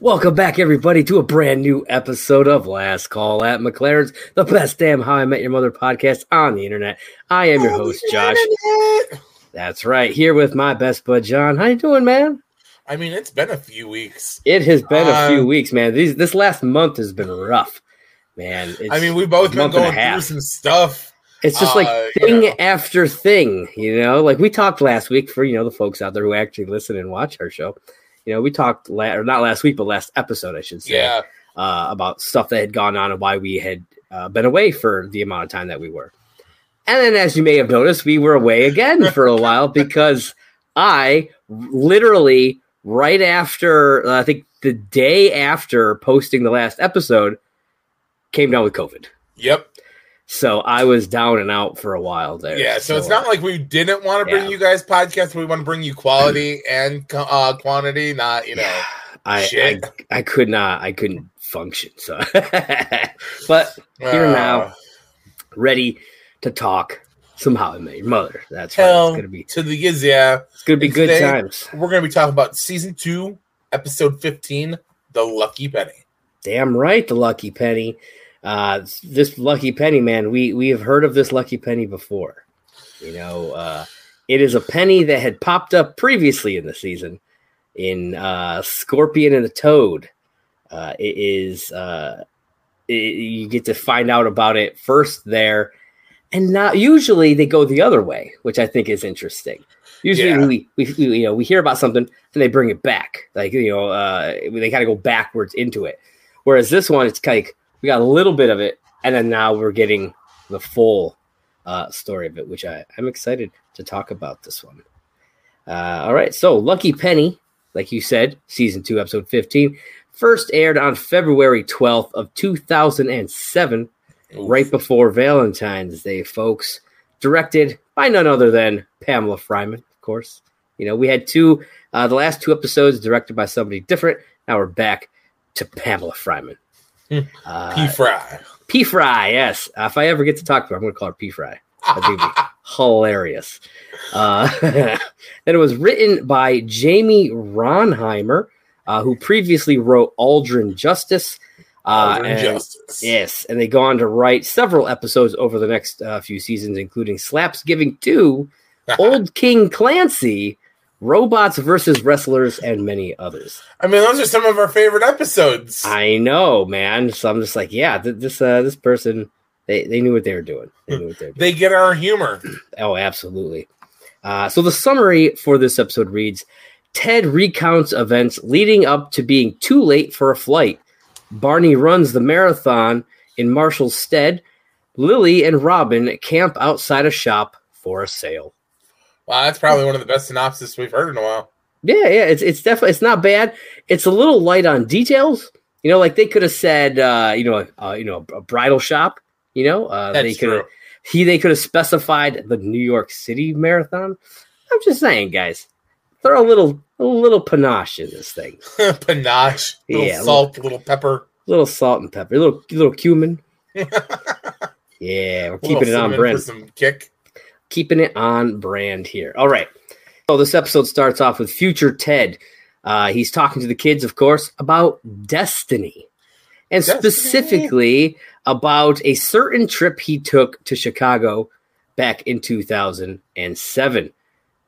Welcome back, everybody, to a brand new episode of Last Call at McLaren's, the best damn How I Met Your Mother podcast on the internet. I am your host, Josh. That's right, here with my best bud, John. How you doing, man? I mean, it's been a few weeks. It has been a few Um, weeks, man. These this last month has been rough, man. It's I mean, we've both been month and a going through some stuff. It's just like uh, you thing know. after thing, you know. Like we talked last week for you know the folks out there who actually listen and watch our show. You know, we talked la- or not last week, but last episode, I should say. Yeah, uh, about stuff that had gone on and why we had uh, been away for the amount of time that we were. And then, as you may have noticed, we were away again for a while because I literally, right after, uh, I think the day after posting the last episode, came down with COVID. yep, So I was down and out for a while there. yeah. So, it's not like we didn't want to bring Yeah. you guys podcasts. We want to bring you quality and uh, quantity, not you know. Yeah, I, I shit. I could not I couldn't function. So, but here uh, now. ready to talk Somehow I Met Your Mother. That's right. Hell It's gonna be to the yeah. it's gonna be And good today- times. We're gonna be talking about season two, episode fifteen, the Lucky Penny. Damn right, the Lucky Penny. Uh, this Lucky Penny, man, we we have heard of this Lucky Penny before. You know, uh, it is a penny that had popped up previously in the season in uh, Scorpion and the Toad. Uh, it is uh, it, you get to find out about it first there, and not usually they go the other way, which I think is interesting. Usually Yeah. we, we, we you know we hear about something and they bring it back, like you know uh, they kind of go backwards into it. Whereas this one, it's kind of we got a little bit of it, and then now we're getting the full uh, story of it, which I, I'm excited to talk about this one. Uh, all right, so Lucky Penny, like you said, season two, episode 15, first aired on February 12th of 2007, right before Valentine's Day, folks. Directed by none other than Pamela Fryman, of course. You know, we had two, uh, the last two episodes directed by somebody different. Now we're back to Pamela Fryman. Uh, P Fry. P Fry, yes. If I ever get to talk to her, I'm going to call her P Fry. That'd be hilarious. Uh, then it was written by Jamie Rhonheimer, uh, who previously wrote Aldrin Justice. Uh, Aldrin and- Justice. Yes, and they go on to write several episodes over the next uh, few seasons, including Slaps Giving 2, Old King Clancy, Robots versus Wrestlers, and many others. I mean, those are some of our favorite episodes. I know, man. So I'm just like, yeah, th- this uh, this person, they, they knew what they were doing. They knew what they were doing. they get our humor. Oh, absolutely. Uh, so the summary for this episode reads Ted recounts events leading up to being too late for a flight. Barney runs the marathon in Marshall's stead. Lily and Robin camp outside a shop for a sale. Wow, that's probably one of the best synopses we've heard in a while. Yeah, yeah, it's it's definitely it's not bad. It's a little light on details. You know, like they could have said, uh, you know, uh, you know, a bridal shop. You know, uh, they That's could true. he they could have specified the New York City marathon. I'm just saying, guys, throw a little a little panache in this thing. Panache, little Yeah, salt, little pepper, A little salt and pepper, a little little cumin. Yeah, we're keeping it on brand. for some kick. Keeping it on brand here. All right. So this episode starts off with future Ted Uh, he's talking to the kids, of course, about destiny, and Destiny. specifically about a certain trip he took to Chicago back in 2007.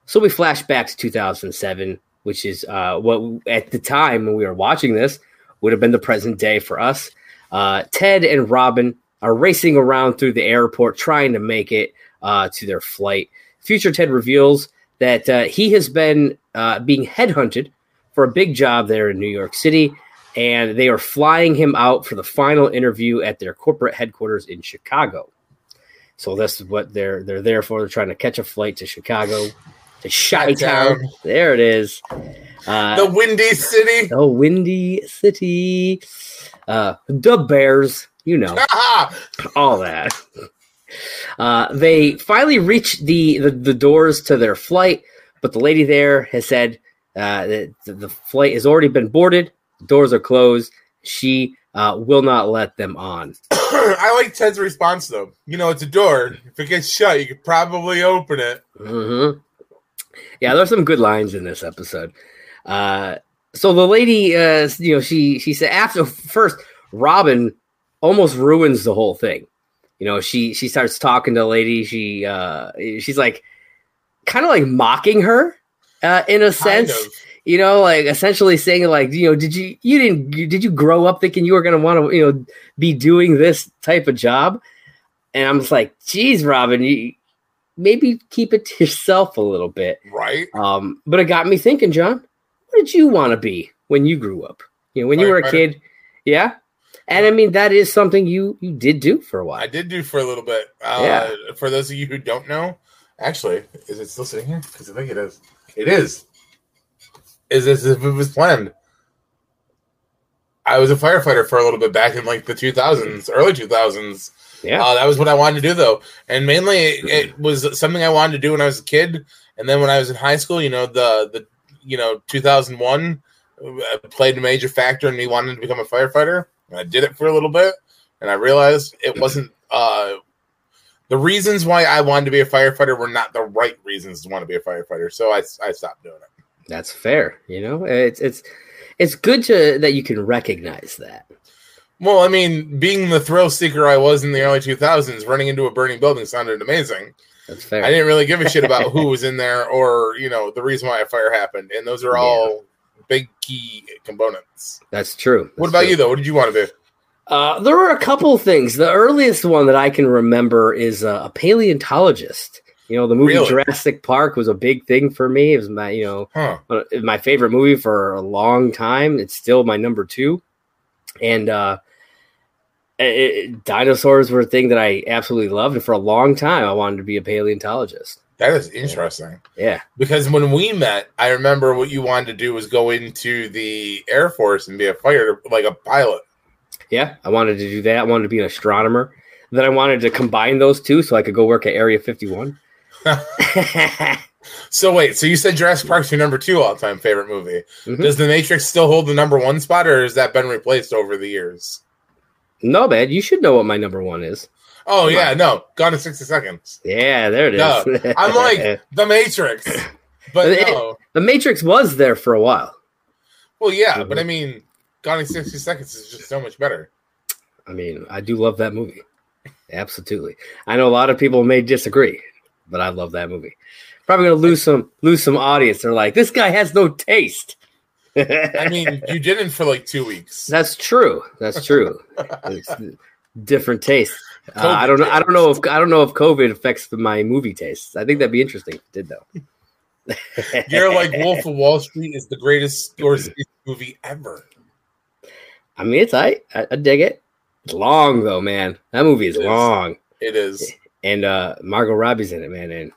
So we flash back to 2007, which is uh, what at the time when we were watching this would have been the present day for us. Uh, Ted and Robin are racing around through the airport trying to make it uh, to their flight. Future Ted reveals that uh, he has been uh, being headhunted for a big job there in New York City, and they are flying him out for the final interview at their corporate headquarters in Chicago. So that's what they're they're there for. They're trying to catch a flight to Chicago, to Chi Town. There it is. Uh, The Windy City. the Windy City, uh, the Bears, you know, all that. Uh, they finally reach the, the the doors to their flight, but the lady there has said uh, that the, flight has already been boarded. The doors are closed. She uh, will not let them on. I like Ted's response though. You know, it's a door. If it gets shut, you could probably open it. hmm Yeah, there's some good lines in this episode. Uh, so the lady, uh, you know, she she said after first, Robin almost ruins the whole thing. You know, she she starts talking to the lady. She uh, she's like kind of like mocking her uh, in a Kind sense. of. You know, like essentially saying like, you know, did you you didn't you- did you grow up thinking you were gonna want to you know be doing this type of job? And I'm just like, geez, Robin, you maybe keep it to yourself a little bit. Right? Um, but it got me thinking, John, what did you want to be when you grew up? You know, when you were a kid, yeah. And I mean, that is something you you did do for a while. I did do for a little bit. Uh, Yeah. For those of you who don't know, actually, is it still sitting here? Because I think it is. It is. Is as if it was planned. I was a firefighter for a little bit back in like the 2000s, early 2000s. Yeah, Uh, that was what I wanted to do though, and mainly it, it was something I wanted to do when I was a kid. And then when I was in high school, you know, the the you know 2001 uh, played a major factor in me wanting to become a firefighter. And I did it for a little bit, and I realized it wasn't. Uh, the reasons why I wanted to be a firefighter were not the right reasons to want to be a firefighter. So I, I stopped doing it. that's fair. You know, it's it's it's good to that you can recognize that. Well, I mean, being the thrill seeker I was in the early 2000s, running into a burning building sounded amazing. That's fair. I didn't really give a shit about who was in there or you know the reason why a fire happened, and those are all big key components. That's true. what about true. you though? What did you want to do? Uh, there were a couple things. The earliest one that I can remember is uh, a paleontologist. You know, the movie Really? Jurassic Park was a big thing for me. It was my, you know, Huh? uh, my favorite movie for a long time. It's still my number two. And uh, it, it- dinosaurs were a thing that I absolutely loved. And for a long time, I wanted to be a paleontologist. That is interesting Yeah. because when we met, I remember what you wanted to do was go into the Air Force and be a fighter, like a pilot. Yeah. I wanted to do that. I wanted to be an astronomer. Then I wanted to combine those two so I could go work at Area 51. So wait, so you said Jurassic Park's your number two all time favorite movie? Mhm. Does The Matrix still hold the number one spot, or has that been replaced over the years? No, man, you should know what my number one is. Oh Come yeah, on. no, Gone in sixty seconds. Yeah, there it is. No, I'm like The Matrix, but It- no. the Matrix was there for a while. Well, yeah, Mhm. but I mean, Gone in sixty seconds is just so much better. I mean, I do love that movie. Absolutely. I know a lot of people may disagree, but I love that movie. Probably gonna lose some lose some audience. They're like, this guy has no taste. I mean, you didn't for like two weeks. that's true. That's true. It's different taste. Uh, I don't know. I don't know if I don't know if COVID affects my movie tastes. I think that'd be interesting. If it did though. You're like Wolf of Wall Street is the greatest Scorsese movie ever. I mean, it's I, I I dig it. It's long though, man. That movie is It is. long, It is. and uh Margot Robbie's in it, man. And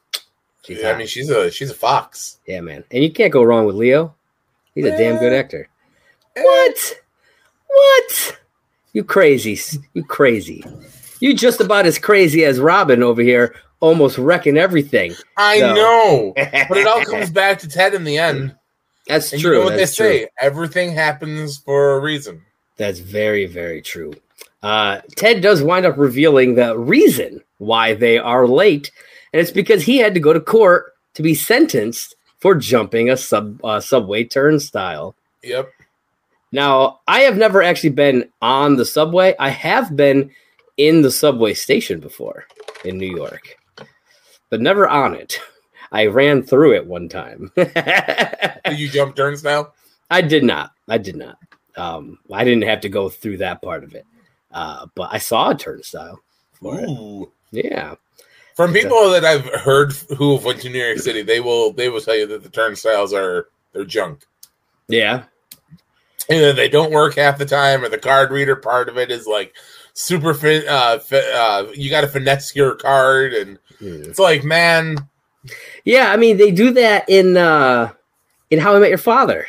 she's I hot. mean, she's a she's a fox. yeah, man. And you can't go wrong with Leo. He's a damn good Eh. actor. What? What? You crazy? You crazy? You just about as crazy as Robin over here, almost wrecking everything. I No. know, but it all comes back to Ted in the end. That's And true. you know what That's they true. say: everything happens for a reason. That's very, very true. Uh, Ted does wind up revealing the reason why they are late, and it's because he had to go to court to be sentenced for jumping a sub uh, subway turnstile. Yep. Now, I have never actually been on the subway. I have been in the subway station before in New York, but never on it. I ran through it one time. Did you jump turnstile? I did not. I did not. Um, I didn't have to go through that part of it, uh, but I saw a turnstile. For it. Ooh. Yeah, From people that I've heard who have went to New York City, they will they will tell you that the turnstiles are they're junk. yeah, Either they don't work half the time, or the card reader part of it is like super fin. Uh, fi- uh, you got to finesse your card, and Hmm. it's like, man, yeah. I mean, they do that in uh, in How I Met Your Father.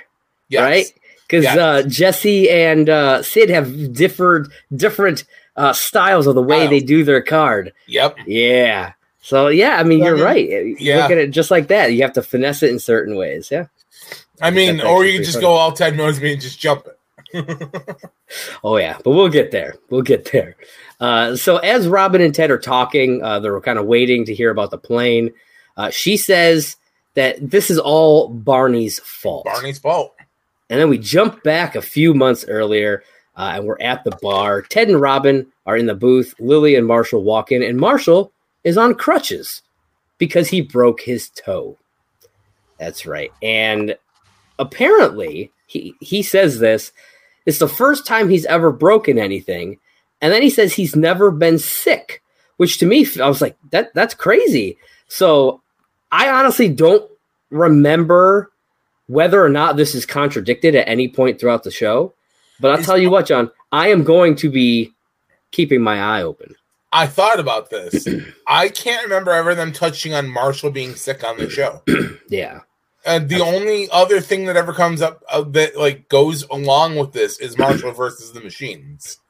yes. right? Because Yes. uh, Jesse and uh, Sid have differed different uh, styles of the way they do their card. Yep. Yeah. So yeah, I mean, I you're mean, right. You yeah. Look at it just like that. You have to finesse it in certain ways. Yeah. I mean, or you can just funny. go all Ted Mosby and just jump it. Oh yeah, but we'll get there. We'll get there. Uh, so as Robin and Ted are talking, uh, they're kind of waiting to hear about the plane. Uh, she says that this is all Barney's fault. Barney's fault. And then we jump back a few months earlier, uh, and we're at the bar. Ted and Robin are in the booth. Lily and Marshall walk in, and Marshall is on crutches because he broke his toe. That's right. And apparently, he, he says this it's the first time he's ever broken anything. And then he says he's never been sick, which to me, I was like, that that's crazy. So I honestly don't remember whether or not this is contradicted at any point throughout the show. But I'll Is- tell you what, John, I am going to be keeping my eye open. I thought about this. I can't remember ever them touching on Marshall being sick on the show. Yeah. And the only other thing that ever comes up uh, that like goes along with this is Marshall versus the machines.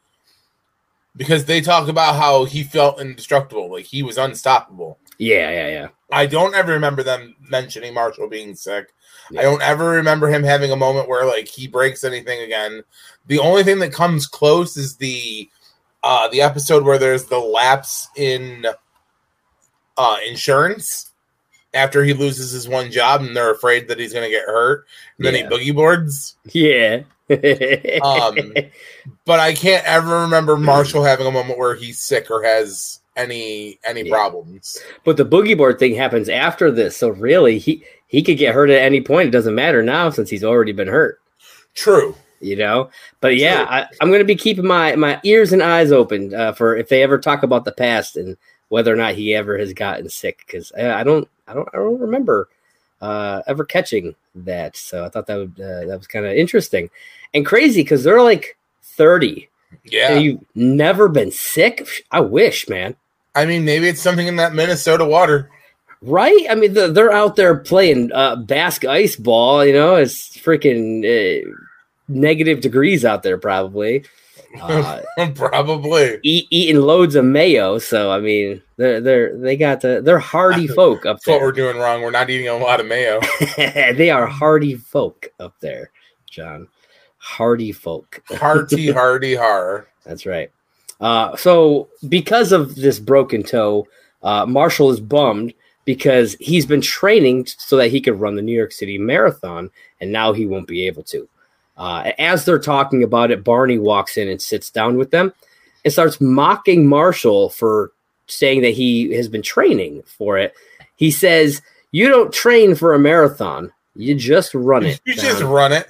Because they talk about how he felt indestructible, like he was unstoppable. Yeah, yeah, yeah. I don't ever remember them mentioning Marshall being sick. Yeah. I don't ever remember him having a moment where like he breaks anything again. The only thing that comes close is the uh the episode where there's the lapse in uh insurance after he loses his one job and they're afraid that he's gonna get hurt. And then he boogie boards. Yeah. Um, But I can't ever remember Marshall having a moment where he's sick or has any any Yeah. problems. but the boogie board thing happens after this. So really he he could get hurt at any point. It doesn't matter now since he's already been hurt. True. you know but yeah True. I, i'm going to be keeping my my ears and eyes open uh, for if they ever talk about the past and whether or not he ever has gotten sick because I, I don't i don't i don't remember uh ever catching that so i thought that would uh, that was kind of interesting and crazy because they're like 30 Yeah. and you've never been sick i wish man I mean, maybe it's something in that Minnesota water. Right? I mean, the, they're out there playing uh, Basque ice ball. You know, it's freaking uh, negative degrees out there, probably. Uh, Probably. eat, eating loads of mayo. So I mean, they're they're they got the they're hardy folk up That's what we're doing wrong. We're not eating a lot of mayo. they are hardy folk up there, John. Hardy folk. Hearty, hardy, har. That's right. Uh, so because of this broken toe, uh, Marshall is bummed because he's been training so that he could run the New York City Marathon, and now he won't be able to. Uh, as they're talking about it, Barney walks in and sits down with them and starts mocking Marshall for saying that he has been training for it. He says, "You don't train for a marathon; you just run it." You just John." run it.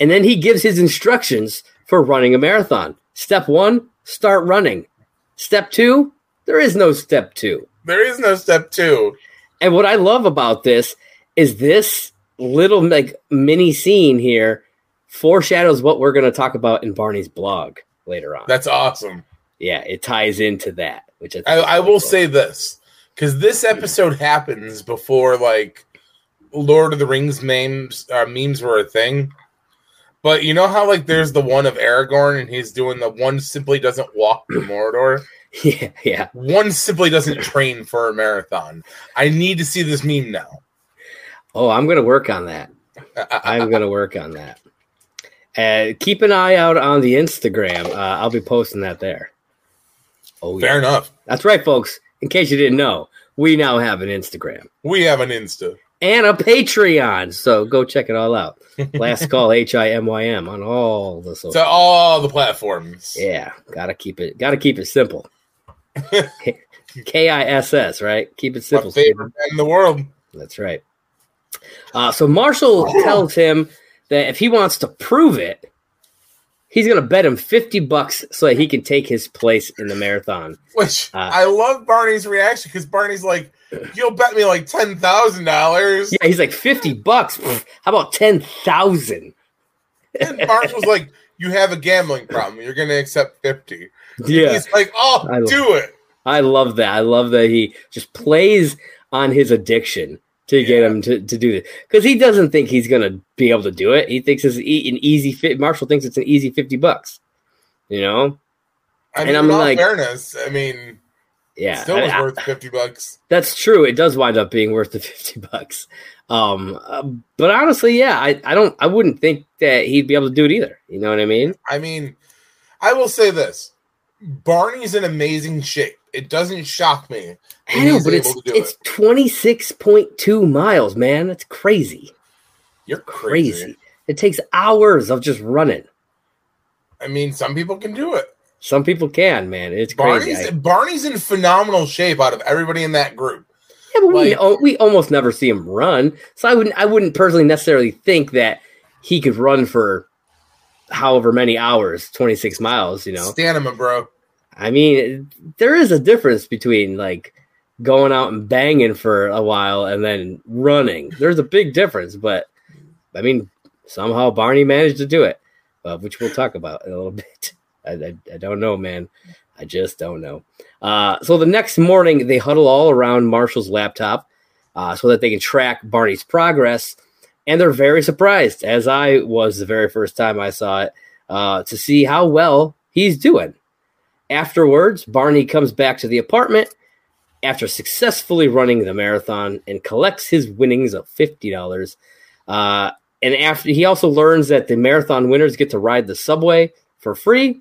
And then he gives his instructions for running a marathon. Step one, start running. Step two, there is no step two. There is no step two. And what I love about this is this little like mini scene here foreshadows what we're going to talk about in Barney's blog later on. That's awesome. yeah, it ties into that, which I, I, I will cool. say this because this episode happens before like Lord of the Rings memes uh, memes were a thing. But you know how like there's the one of Aragorn and he's doing the one simply doesn't walk to Mordor. yeah, yeah. One simply doesn't train for a marathon. I need to see this meme now. Oh, I'm going to work on that. I'm going to work on that. Uh, keep an eye out on the Instagram. Uh, I'll be posting that there. Oh, yeah. Fair enough. That's right, folks. In case you didn't know, we now have an Instagram. We have an Insta. and a Patreon. So go check it all out. Last call H I M Y M on all the social. To all the platforms. Yeah, gotta keep it. Gotta keep it simple. K I S S, right? Keep it My simple. favorite band in the world. That's right. Uh, so Marshall tells him that if he wants to prove it, he's going to bet him 50 bucks so that he can take his place in the marathon. Which Uh, I love Barney's reaction because Barney's like, "You'll bet me like ten thousand dollars." Yeah, he's like 50 bucks. How about 10,000? And Marshall's like, "You have a gambling problem. You're going to accept 50. Yeah. He's like, "Oh, I love- do it." I love that. I love that he just plays on his addiction to get him to, to do this because he doesn't think he's going to be able to do it. He thinks it's an easy fit. Marshall thinks it's an easy 50 bucks, you know? I And mean, I'm in all like- fairness, I mean, Yeah. still was I- worth fifty bucks. That's true. It does wind up being worth the fifty bucks. Um, uh, but honestly, yeah, I, I don't, I wouldn't think that he'd be able to do it either. You know what I mean? I mean, I will say this: Barney's in amazing shape. It doesn't shock me. I know, but it's it's twenty six point two miles, man. That's crazy, You're crazy. crazy. It takes hours of just running. I mean, some people can do it. Some people can, man. It's crazy. Barney's I- Barney's in phenomenal shape out of everybody in that group. yeah, but we, like- al- we almost never see him run, so I wouldn't I wouldn't personally necessarily think that he could run for however many hours, twenty six miles. You know, Stamina, bro. I mean, there is a difference between like going out and banging for a while and then running. There's a big difference, but I mean, somehow Barney managed to do it, uh, which we'll talk about in a little bit. I, I, I don't know, man. I just don't know. Uh, so the next morning, they huddle all around Marshall's laptop uh, so that they can track Barney's progress. And they're very surprised, as I was the very first time I saw it, uh, to see how well he's doing. Afterwards, Barney comes back to the apartment after successfully running the marathon and collects his winnings of fifty dollars. Uh, and after he also learns that the marathon winners get to ride the subway for free,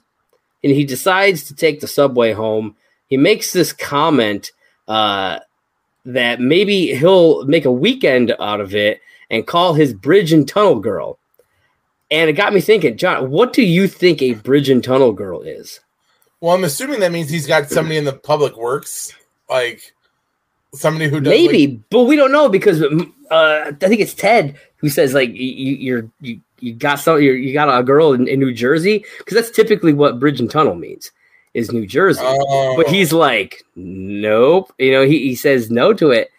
and he decides to take the subway home. He makes this comment uh, that maybe he'll make a weekend out of it and call his bridge and tunnel girl. And it got me thinking, John, what do you think a bridge and tunnel girl is? Well, I'm assuming that means he's got somebody in the public works, like somebody who does Maybe, like- but we don't know because uh, I think it's Ted who says like you, you're you, you got some you're, you got a girl in, in New Jersey because that's typically what bridge and tunnel means is New Jersey. Oh. But he's like, nope. You know, he, he says no to it,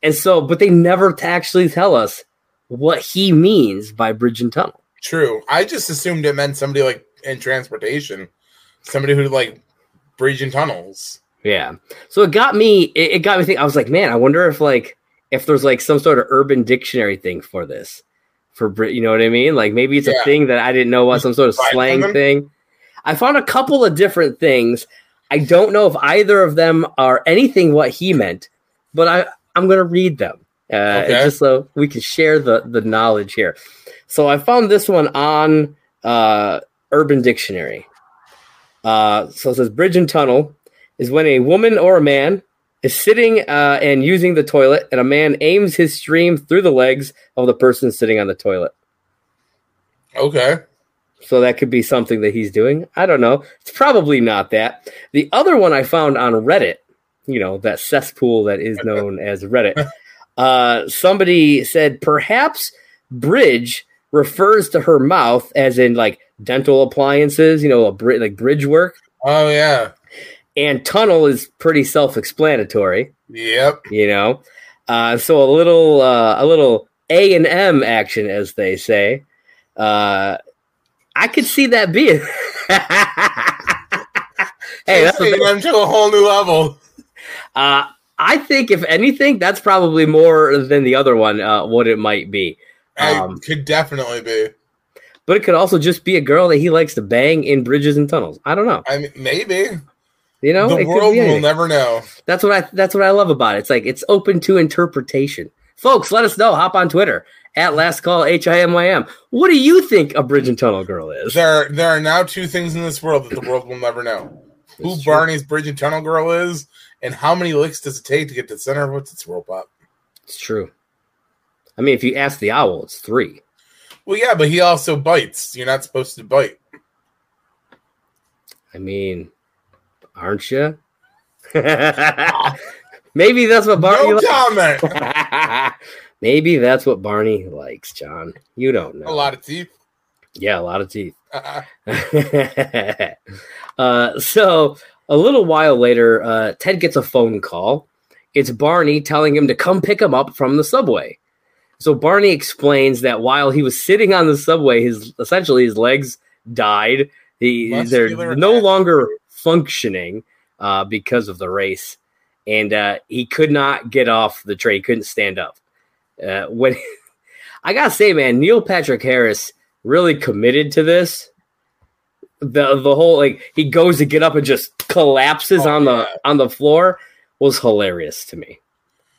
and so but they never actually tell us what he means by bridge and tunnel. True. I just assumed it meant somebody like in transportation, somebody who like bridge and tunnels. Yeah. So it got me. It, it got me thinking. I was like, man, I wonder if like if there's like some sort of urban dictionary thing for this, for Brit. You know what I mean? Like maybe it's Yeah. a thing that I didn't know was some sort of slang thing. I found a couple of different things. I don't know if either of them are anything what he meant, but I I'm gonna read them uh, Okay. just so we can share the the knowledge here. So I found this one on uh, Urban Dictionary. Uh, so it says bridge and tunnel is when a woman or a man is sitting uh, and using the toilet, and a man aims his stream through the legs of the person sitting on the toilet. Okay. So that could be something that he's doing. I don't know. It's probably not that. The other one I found on Reddit, you know, that cesspool that is known as Reddit, uh, somebody said perhaps bridge refers to her mouth as in like dental appliances, you know, a bri- like bridge work, Oh yeah. and tunnel is pretty self-explanatory. Yep. you know uh, so a little uh, a little a and m action as they say uh, i could see that being hey that's a taking them to a whole new level. uh, i think if anything that's probably more than the other one uh, what it might be Um, could definitely be. But it could also just be a girl that he likes to bang in bridges and tunnels i don't know I mean, maybe you know the world will never know. That's what I that's what I love about it. It's like it's open to interpretation. Folks, let us know. Hop on Twitter at last call H I M Y M. What do you think a bridge and tunnel girl is? There, there are now two things in this world that the world will never know: who true. Barney's Bridge and Tunnel Girl is, and how many licks does it take to get to the center of what's its roll up. It's true. I mean, if you ask the owl, it's three. Well, yeah, but he also bites. You're not supposed to bite. I mean, aren't you? Maybe that's what Barney. no likes. comment. Maybe that's what Barney likes, John. You don't know. A lot of teeth. Yeah, a lot of teeth. Uh, uh, so a little while later, uh, Ted gets a phone call. It's Barney telling him to come pick him up from the subway. So Barney explains that while he was sitting on the subway, his essentially his legs died. He, they're no longer functioning uh, because of the race, and uh, he could not get off the train. Couldn't stand up. Uh, when I gotta say, man, Neil Patrick Harris really committed to this. The the whole like he goes to get up and just collapses Oh, on the on the floor was hilarious to me.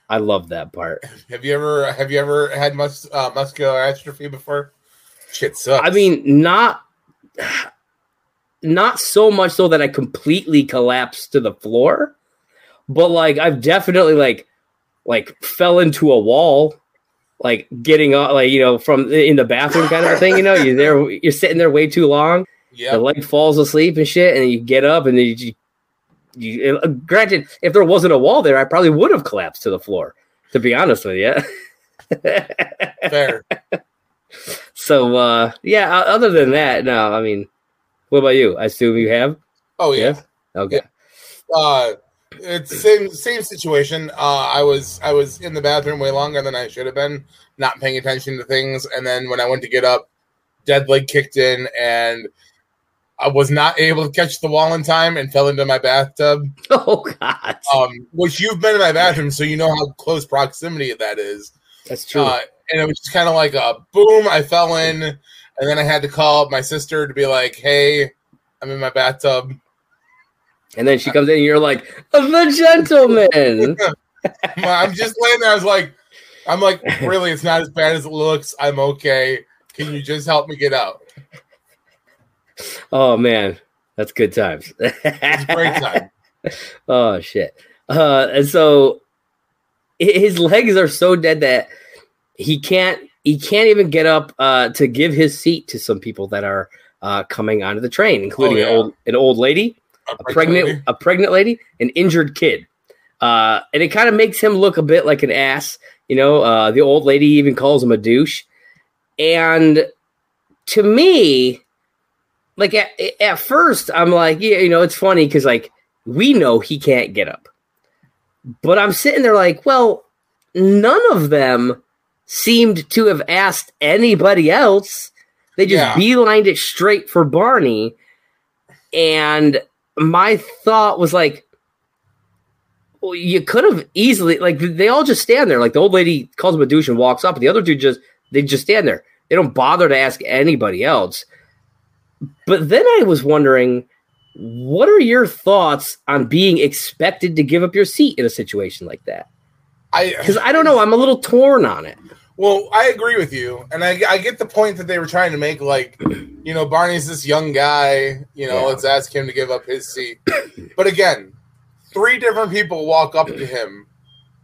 I love that part. have you ever have you ever had mus- uh, muscular atrophy before? Shit sucks. I mean, not not so much so that I completely collapsed to the floor, but like I've definitely like like fell into a wall, like getting up, like you know, from in the bathroom kind of a thing. You know, you're there, you're sitting there way too long. yeah, The leg falls asleep and shit, and then you get up and then you. You uh, granted, if there wasn't a wall there, I probably would have collapsed to the floor. To be honest with you. fair. So uh yeah, other than that, no, I mean, what about you? I assume you have? Oh yeah. Yes? Okay. Uh, it's same same situation. Uh, I was I was in the bathroom way longer than I should have been, not paying attention to things, and then when I went to get up, dead leg kicked in, and I was not able to catch the wall in time and fell into my bathtub. Oh god. Um, which you've been in my bathroom, so you know how close proximity that is. That's true. Uh, and it was just kind of like a boom. I fell in, and then I had to call up my sister to be like, "Hey, I'm in my bathtub." and then she comes in and you're like, the gentleman. I'm just laying there. I was like, I'm like, really, it's not as bad as it looks. I'm okay. Can you just help me get out? Oh man. That's good times. It's a great time. oh shit. Uh and so his legs are so dead that he can't he can't even get up uh to give his seat to some people that are uh coming onto the train, including Oh, yeah. an old an old lady. a pregnant a pregnant lady, an injured kid. Uh, and it kind of makes him look a bit like an ass. You know, uh, the old lady even calls him a douche. And to me, like at, at first, I'm like, yeah, you know, it's funny because like we know he can't get up. But I'm sitting there like, well, none of them seemed to have asked anybody else. They just Yeah. beelined it straight for Barney. And my thought was like, well, you could have easily like they all just stand there. Like the old lady calls him a douche and walks up, and the other two just they just stand there. They don't bother to ask anybody else. But then I was wondering, what are your thoughts on being expected to give up your seat in a situation like that? I Because I don't know, I'm a little torn on it. well, I agree with you, and I, I get the point that they were trying to make. Like, you know, Barney's this young guy. You know, Yeah. let's ask him to give up his seat. But again, three different people walk up to him,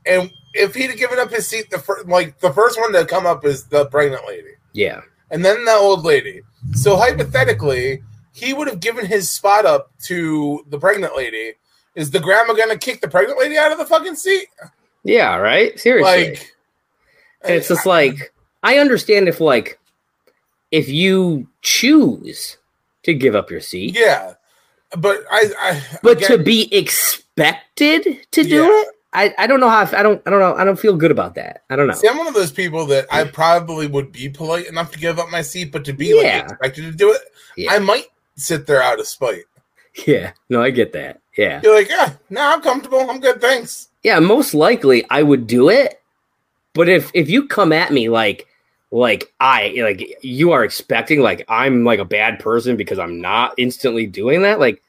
and if he'd have given up his seat, the first like the first one to come up is the pregnant lady. Yeah, and then the old lady. So hypothetically, he would have given his spot up to the pregnant lady. Is the grandma gonna kick the pregnant lady out of the fucking seat? yeah, right. Seriously, Like, and it's just like I understand if like if you choose to give up your seat, yeah, but I, I but to be expected to do Yeah. it, I, I don't know how I don't I don't know I don't feel good about that. I don't know. see, I'm one of those people that I probably would be polite enough to give up my seat, but to be Yeah. like expected to do it, Yeah. I might sit there out of spite. Yeah, no, I get that. Yeah, You're like, yeah, no, I'm comfortable. I'm good, thanks. yeah. Most likely, I would do it. But if if you come at me like like I like you are expecting like I'm like a bad person because I'm not instantly doing that, like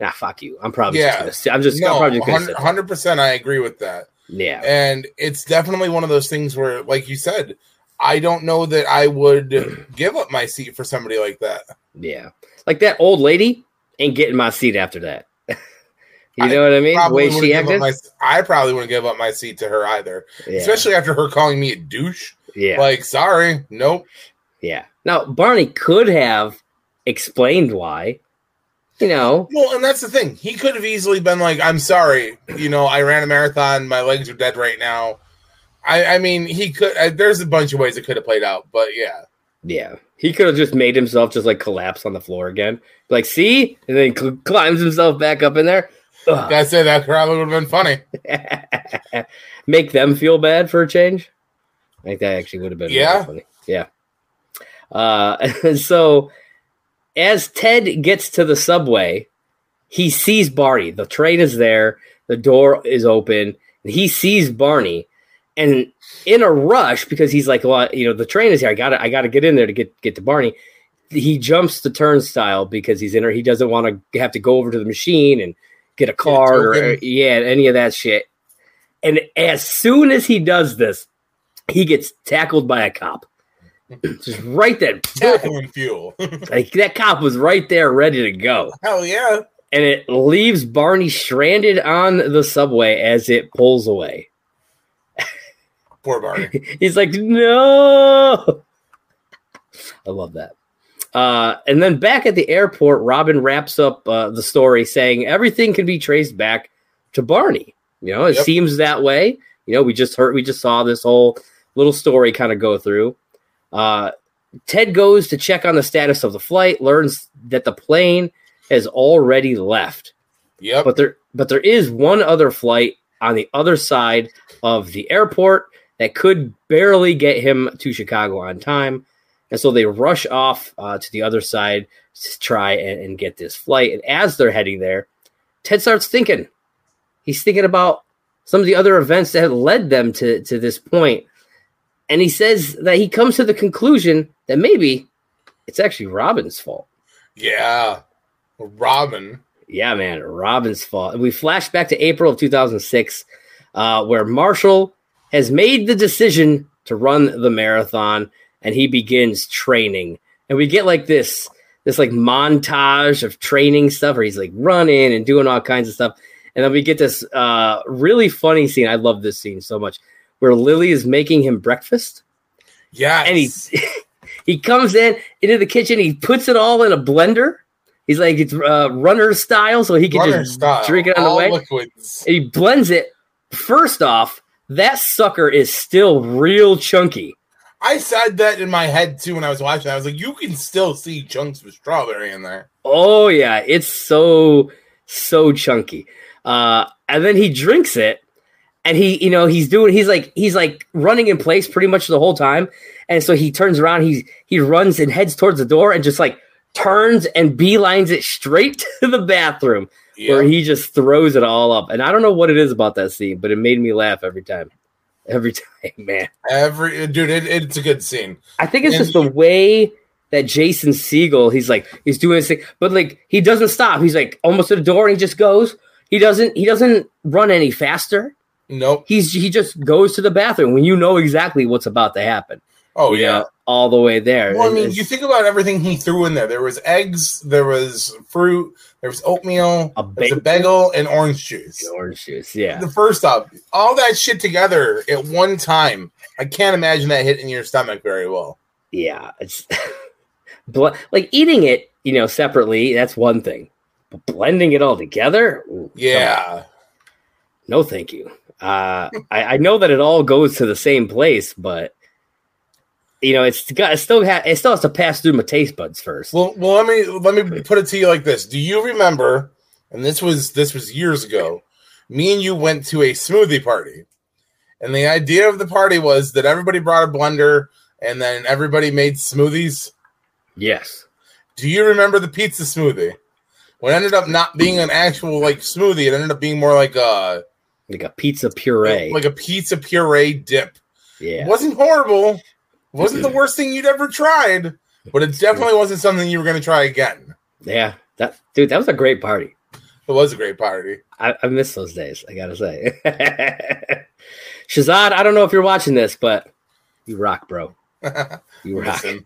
nah, fuck you. I'm probably Yeah. just gonna I'm just I'm No, probably sit there. hundred percent, I agree with that. Yeah, And it's definitely one of those things where, like you said, I don't know that I would give up my seat for somebody like that. yeah. Like that old lady ain't getting my seat after that. You know what I mean? The Probably way she acted. my, I probably wouldn't give up my seat to her either, Yeah. especially after her calling me a douche. yeah. Like, sorry, nope. yeah. Now Barney could have explained why. You know, Well, and that's the thing. He could have easily been like, "I'm sorry, you know, I ran a marathon. My legs are dead right now." I, I mean, he could. Uh, there's a bunch of ways it could have played out, but yeah, yeah. He could have just made himself just like collapse on the floor again. Like, see? And then cl- climbs himself back up in there. Ugh. I say that probably would have been funny. Make them feel bad for a change. I think that actually would have been really Yeah. funny. Yeah. Uh, and so as Ted gets to the subway, he sees Barney. The train is there. The door is open. And he sees Barney, and in a rush because he's like, "Well, you know, the train is here. I got to, I got to get in there to get get to Barney." He jumps the turnstile because he's in there. He doesn't want to have to go over to the machine and get a card or yeah, any of that shit. And as soon as he does this, he gets tackled by a cop. Just right there. Tackling fuel. Like that cop was right there ready to go. Hell yeah. And it leaves Barney stranded on the subway as it pulls away. Poor Barney. He's like, no. I love that. Uh, and then back at the airport, Robin wraps up uh, the story saying everything can be traced back to Barney. You know, it Yep. seems that way. You know, we just heard, we just saw this whole little story kind of go through. Uh, Ted goes to check on the status of the flight, learns that the plane has already left Yep. but there but there is one other flight on the other side of the airport that could barely get him to Chicago on time, and so they rush off uh, to the other side to try and, and get this flight. And as they're heading there, Ted starts thinking. He's thinking about some of the other events that had led them to to this point, and he says that he comes to the conclusion that maybe it's actually Robin's fault. yeah. Robin. Yeah, man, Robin's fault. We flash back to April of 2006, uh, where Marshall has made the decision to run the marathon, and he begins training. And we get like this, this like montage of training stuff, where he's like running and doing all kinds of stuff. And then we get this uh, really funny scene. I love this scene so much, where Lily is making him breakfast Yeah. and he he comes in into the kitchen. He puts it all in a blender. He's like it's uh, runner style, so he can runner just style. drink it on the way. liquids. And he blends it. First off, that sucker is still real chunky. I said that in my head too when I was watching. I was like, you can still see chunks of strawberry in there. Oh yeah, it's so so chunky. Uh, and then he drinks it, and he you know he's doing he's like he's like running in place pretty much the whole time. And so he turns around, he he runs and heads towards the door, and just like turns and beelines it straight to the bathroom where he just throws it all up. And I don't know what it is about that scene, but it made me laugh every time. Every time, man. Every dude, it, it's a good scene. I think it's And just the way that Jason Segel, he's like, he's doing this thing, but like he doesn't stop. He's like almost at the door and he just goes. He doesn't he doesn't run any faster. Nope. He's he just goes to the bathroom when you know exactly what's about to happen. Oh yeah. know, all the way there. Well, I mean, it's you think about everything he threw in there. There was eggs, there was fruit, there was oatmeal, A there was a bagel. and orange juice. orange juice, yeah. The first off, all that shit together at one time, I can't imagine that hitting your stomach very well. yeah, it's like eating it, you know, separately. That's one thing, but blending it all together, ooh. Yeah. no, thank you. Uh, I, I know that it all goes to the same place, but you know, it's got it still ha- it still has to pass through my taste buds first. Well, well, let me let me put it to you like this. Do you remember? And this was this was years ago. Me and you went to a smoothie party, and the idea of the party was that everybody brought a blender, and then everybody made smoothies. yes, Do you remember the pizza smoothie? What ended up not being an actual like smoothie, it ended up being more like a like a pizza puree. like a pizza puree dip. yeah, It wasn't horrible. It wasn't the worst thing you'd ever tried, but it definitely wasn't something you were going to try again. yeah. That dude, that was a great party. It was a great party. I, I miss those days. I gotta say, Shazad. I don't know if you're watching this, but you rock, bro. You rock. Uh,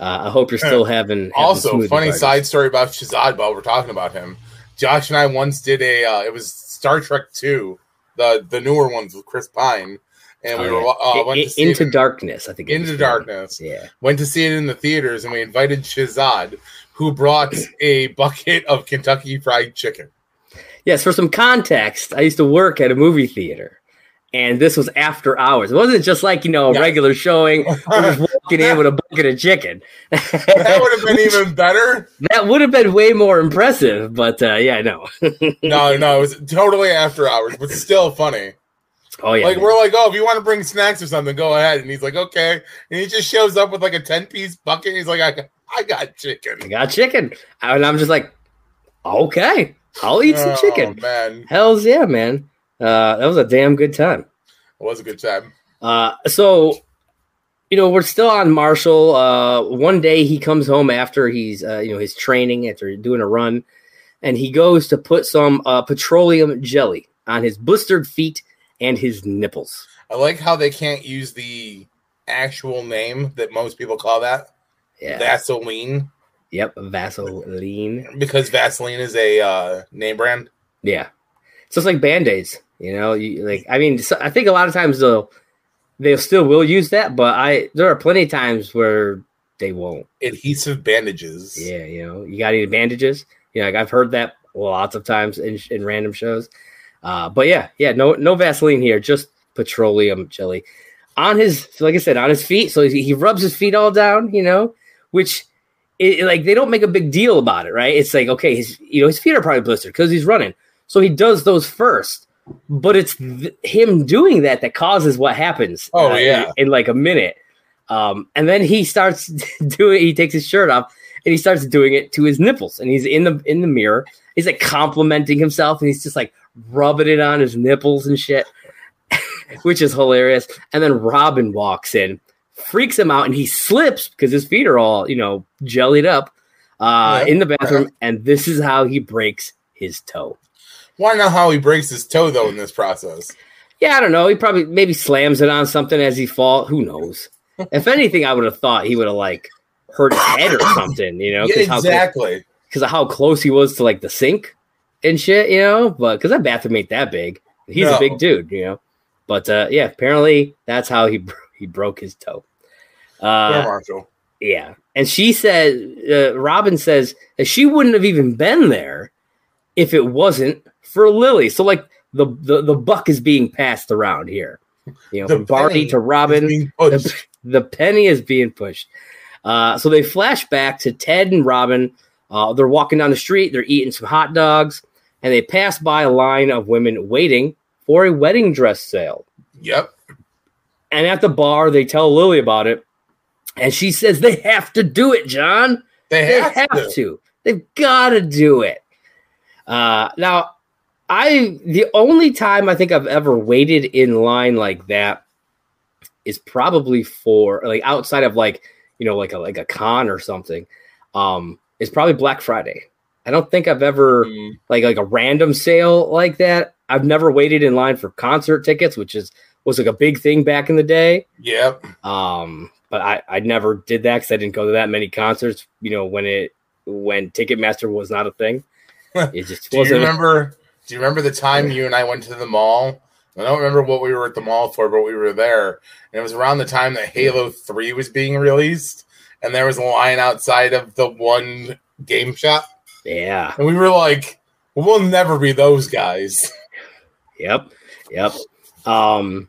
I hope you're still having. having Also, funny parties. side story about Shazad while we're talking about him. Josh and I once did a. Uh, it was Star Trek Two, the the newer ones with Chris Pine, and we were uh, I- went I- to see into it, darkness. I think. it into darkness. Yeah. Went to see it in the theaters, and we invited Shazad, who brought a bucket of Kentucky Fried Chicken. Yes. For some context, I used to work at a movie theater, and this was after hours. It wasn't just like you know a Yeah. regular showing. We're just walking in with a bucket of chicken. That would have been even better. That would have been way more impressive, but uh, yeah, no. No, no, it was totally after hours, but still funny. oh yeah, like man. we're like, oh, if you want to bring snacks or something, go ahead. And he's like, okay. And he just shows up with like a ten piece bucket. He's like, I got, I got chicken. I got chicken, and I'm just like, okay, I'll eat some Oh, chicken. man, Hell's yeah, man. Uh, that was a damn good time. it was a good time. Uh, so, you know, we're still on Marshall. Uh, one day he comes home after he's, uh, you know, his training after doing a run, and he goes to put some uh, petroleum jelly on his blistered feet and his nipples. I like how they can't use the actual name that most people call that Yeah. Vaseline yep. Vaseline. because Vaseline is a uh, name brand. Yeah. So it's like band aids, you know, you like, I mean, so I think a lot of times they'll, they still will use that, but I, there are plenty of times where they won't. Adhesive bandages. Yeah, you know, you got any bandages? You know, like I've heard that lots of times in, in random shows. Uh, but yeah, yeah, no, no Vaseline here, just petroleum jelly on his, like I said, on his feet. So he, he rubs his feet all down, you know, which it, like they don't make a big deal about it, right? It's like okay, his you know his feet are probably blistered because he's running, so he does those first. But it's th- him doing that that causes what happens. Oh, uh, in- yeah. in, like a minute. Um, and then he starts doing. He takes his shirt off and he starts doing it to his nipples. And he's in the in the mirror. He's like complimenting himself, and he's just like rubbing it on his nipples and shit, which is hilarious. And then Robin walks in, freaks him out, and he slips because his feet are all you know jellied up uh, Yeah. in the bathroom. And this is how he breaks his toe. Why not how he breaks his toe though in this process? Yeah, I don't know. He probably maybe slams it on something as he fall. Who knows? if anything, I would have thought he would have like hurt his head or something. You know, Yeah, because how, close- of how close he was to like the sink and shit. You know, but because that bathroom ain't that big. He's a big dude. You know, but uh, yeah, apparently that's how he he broke his toe. Uh, Marshall. yeah, and she said, uh, Robin says that she wouldn't have even been there if it wasn't for Lily. So like the the, the buck is being passed around here. You know, The from Barney to Robin, the, the penny is being pushed. Uh, so they flash back to Ted and Robin. Uh, they're walking down the street. They're eating some hot dogs, and they pass by a line of women waiting for a wedding dress sale. Yep. And at the bar, they tell Lily about it, and she says they have to do it, John. They, They have, have, to. to. They've got to do it. Uh, now, I the only time I think I've ever waited in line like that is probably for like outside of like you know like a like a con or something. Um, is probably Black Friday. I don't think I've ever Mm, like like a random sale like that. I've never waited in line for concert tickets, which is was like a big thing back in the day. Yep. Um, but I, I never did that because I didn't go to that many concerts. You know, when it when Ticketmaster was not a thing, it just Do you wasn't. remember? Do you remember the time you and I went to the mall? I don't remember what we were at the mall for, but we were there, and it was around the time that Halo Three was being released, and there was a line outside of the one game shop, Yeah. and we were like, "We'll never be those guys." Yep. Yep. Um,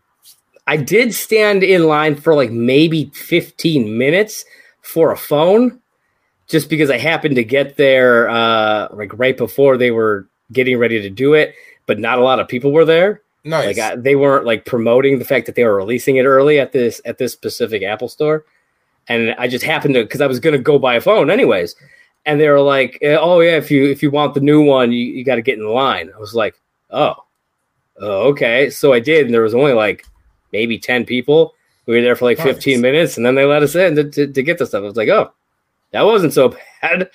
I did stand in line for like maybe 15 minutes for a phone, just because I happened to get there uh, like right before they were getting ready to do it, but not a lot of people were there. Nice. Like I, they weren't like promoting the fact that they were releasing it early at this at this specific Apple store, and I just happened to because I was gonna go buy a phone anyways, and they were like, eh, "Oh yeah, if you if you want the new one, you, you got to get in line." I was like, "Oh, oh, okay." So I did, and there was only like maybe ten people. We were there for like Nice. fifteen minutes, and then they let us in to, to, to get the stuff. I was like, "Oh, that wasn't so bad."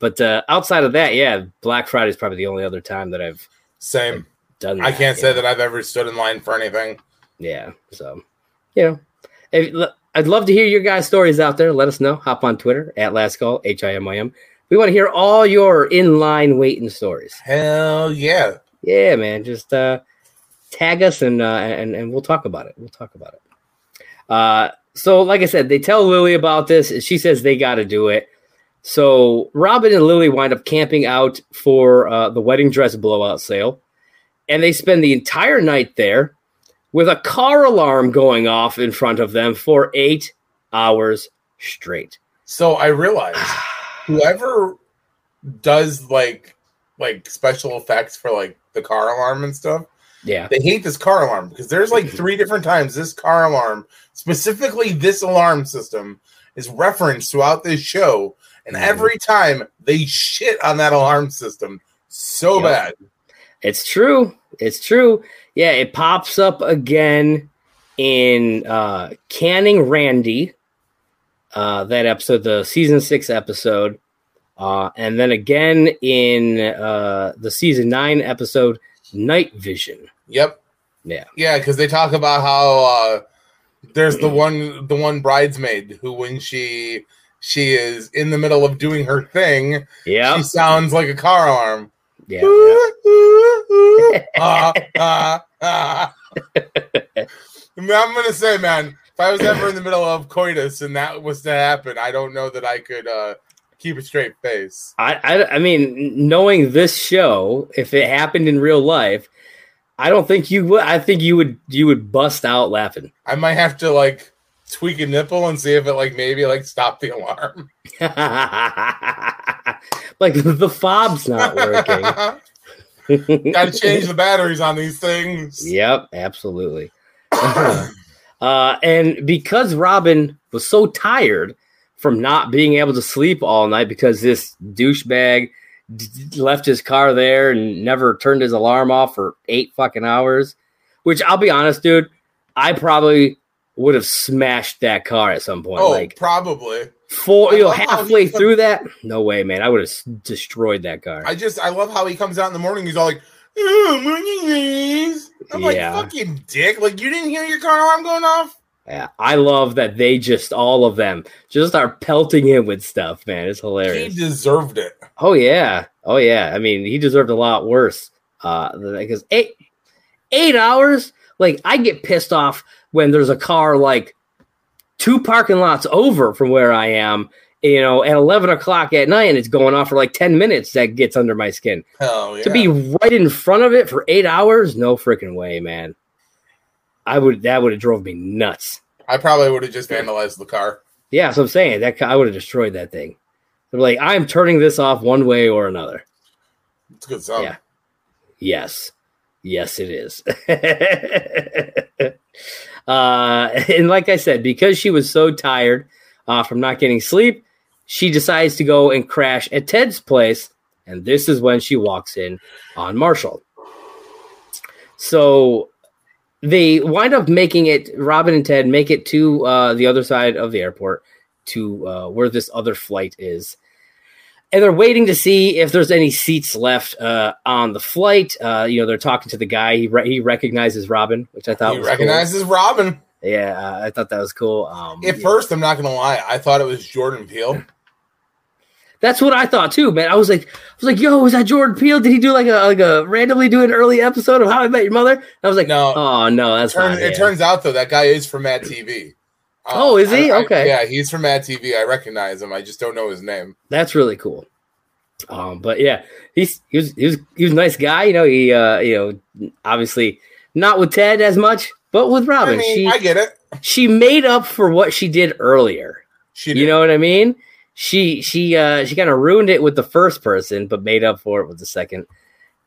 But uh, outside of that, yeah, Black Friday is probably the only other time that I've Same. done. I can't yeah. say that I've ever stood in line for anything. Yeah. So, you know, if, I'd love to hear your guys' stories out there. Let us know. Hop on Twitter at Last Call, H I M I M. We want to hear all your in line waiting stories. Hell yeah. Yeah, man. Just uh, tag us and uh, and and we'll talk about it. We'll talk about it. Uh, so like I said, they tell Lily about this, and she says they got to do it. So Robin and Lily wind up camping out for uh, the wedding dress blowout sale, and they spend the entire night there with a car alarm going off in front of them for eight hours straight. So I realized whoever does like like special effects for like the car alarm and stuff, Yeah, they hate this car alarm because there's like three different times this car alarm, specifically this alarm system, is referenced throughout this show, and every time they shit on that alarm system so Yep. bad. It's true. It's true. Yeah, it pops up again in uh Canning Randy, uh that episode, the season six episode. Uh and then again in uh the season nine episode, Knight Vision. Yep. Yeah. Yeah, because they talk about how uh, there's the one the one bridesmaid who when she she is in the middle of doing her thing, Yeah. she sounds like a car alarm. Yeah. Ah, ah, ah. I'm gonna say, man, if I was ever in the middle of coitus and that was to happen, I don't know that I could uh, keep a straight face. I, I I mean, knowing this show, if it happened in real life, I don't think you would I think you would you would bust out laughing. I might have to like tweak a nipple and see if it like maybe like stop the alarm. like the fob's not working. Got to change the batteries on these things. Yep, absolutely. uh, and because Robin was so tired from not being able to sleep all night because this douchebag d- d- left his car there and never turned his alarm off for eight fucking hours, which I'll be honest, dude, I probably would have smashed that car at some point. Oh, like probably. four, you know, halfway through that. No way, man. I would have s- destroyed that car. I just I love how he comes out in the morning. He's all like, "Oh, morning, ladies." I'm like, fucking dick. Like you didn't hear your car alarm going off. Yeah, I love that they just all of them just are pelting him with stuff, man. It's hilarious. He deserved it. oh yeah, oh yeah. I mean, he deserved a lot worse. Uh, because eight eight hours, like I get pissed off when there's a car like two parking lots over from where I am. You know, at eleven o'clock at night, and it's going off for like ten minutes. That gets under my skin. Hell yeah. To be right in front of it for eight hours, no freaking way, man. I would that would have drove me nuts. I probably would have just vandalized the car. Yeah, so I'm saying that I would have destroyed that thing. They're like, I'm turning this off one way or another. It's good stuff. Yeah. Yes, yes, it is. uh, and like I said, because she was so tired uh, from not getting sleep, she decides to go and crash at Ted's place, and this is when she walks in on Marshall. So they wind up making it. Robin and Ted make it to uh, the other side of the airport to uh, where this other flight is and they're waiting to see if there's any seats left uh, on the flight. Uh, you know, they're talking to the guy. He re- he recognizes Robin, which I thought He was recognizes Robin. Yeah, uh, I thought that was cool. Um, At yeah. first, I'm not gonna lie, I thought it was Jordan Peele. that's what I thought too, man. I was like, I was like, yo, was that Jordan Peele? Did he do like a like a randomly do an early episode of How I Met Your Mother? And I was like, No. oh no, that's it turns out though that guy is from Mad TV. Uh, Oh, is he? I- I- Okay. yeah, he's from Mad TV. I recognize him. I just don't know his name. That's really cool. Um, but yeah, he's he was he was he was a nice guy. You know, he uh, you know, obviously not with Ted as much, but with Robin, I mean, she I get it. she made up for what she did earlier. She You know what I mean? She she uh she kind of ruined it with the first person, but made up for it with the second.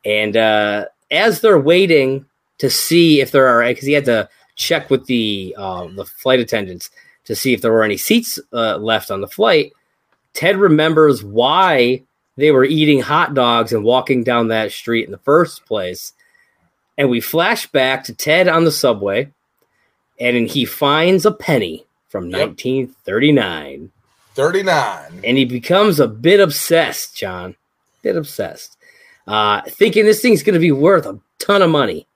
And uh as they're waiting to see if there are because he had to check with the uh, the flight attendants to see if there were any seats uh, left on the flight. Ted remembers why they were eating hot dogs and walking down that street in the first place. And we flash back to Ted on the subway, and he finds a penny from Yep. 1939 39. and he becomes a bit obsessed, John. A Bit obsessed, uh, thinking this thing's going to be worth a ton of money.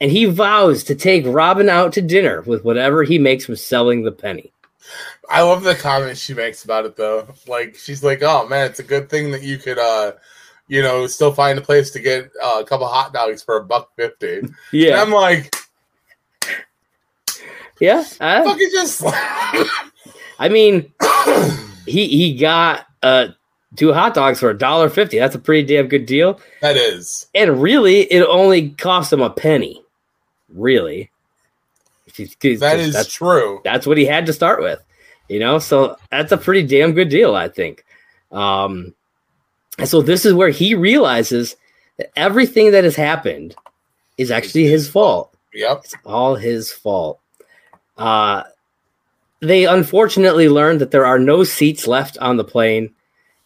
And he vows to take Robin out to dinner with whatever he makes from selling the penny. I love the comments she makes about it though. Like she's like, "Oh man, it's a good thing that you could, uh, you know, still find a place to get uh, a couple hot dogs for a buck fifty. And Yeah, I'm like, yeah. uh, fucking just. I mean, he he got uh two hot dogs for a dollar fifty. That's a pretty damn good deal. that is. And really, it only cost him a penny. Really, you- 'cause That is that's true. that's what he had to start with. You know, so that's a pretty damn good deal, I think. Um, and so this is where he realizes that everything that has happened is actually his fault. Yep. It's all his fault. Uh, they unfortunately learn that there are no seats left on the plane,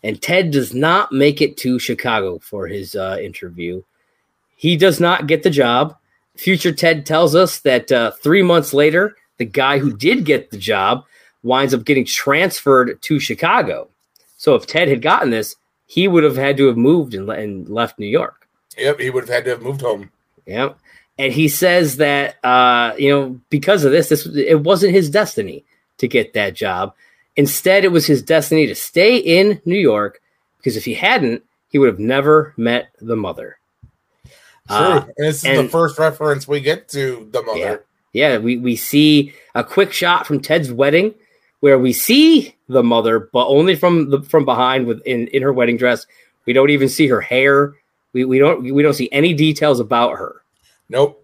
and Ted does not make it to Chicago for his uh, interview. He does not get the job. Future Ted tells us that uh, three months later, the guy who did get the job winds up getting transferred to Chicago. So if Ted had gotten this, he would have had to have moved and, and left New York. Yep. He would have had to have moved home. Yeah. And he says that uh, you know, because of this, this it wasn't his destiny to get that job. Instead, it was his destiny to stay in New York because if he hadn't, he would have never met the mother. True. Uh, and this is the first reference we get to the mother. yeah, we, we see a quick shot from Ted's wedding where we see the mother, but only from the from behind with in, in her wedding dress. We don't even see her hair. We, we don't we don't see any details about her. Nope.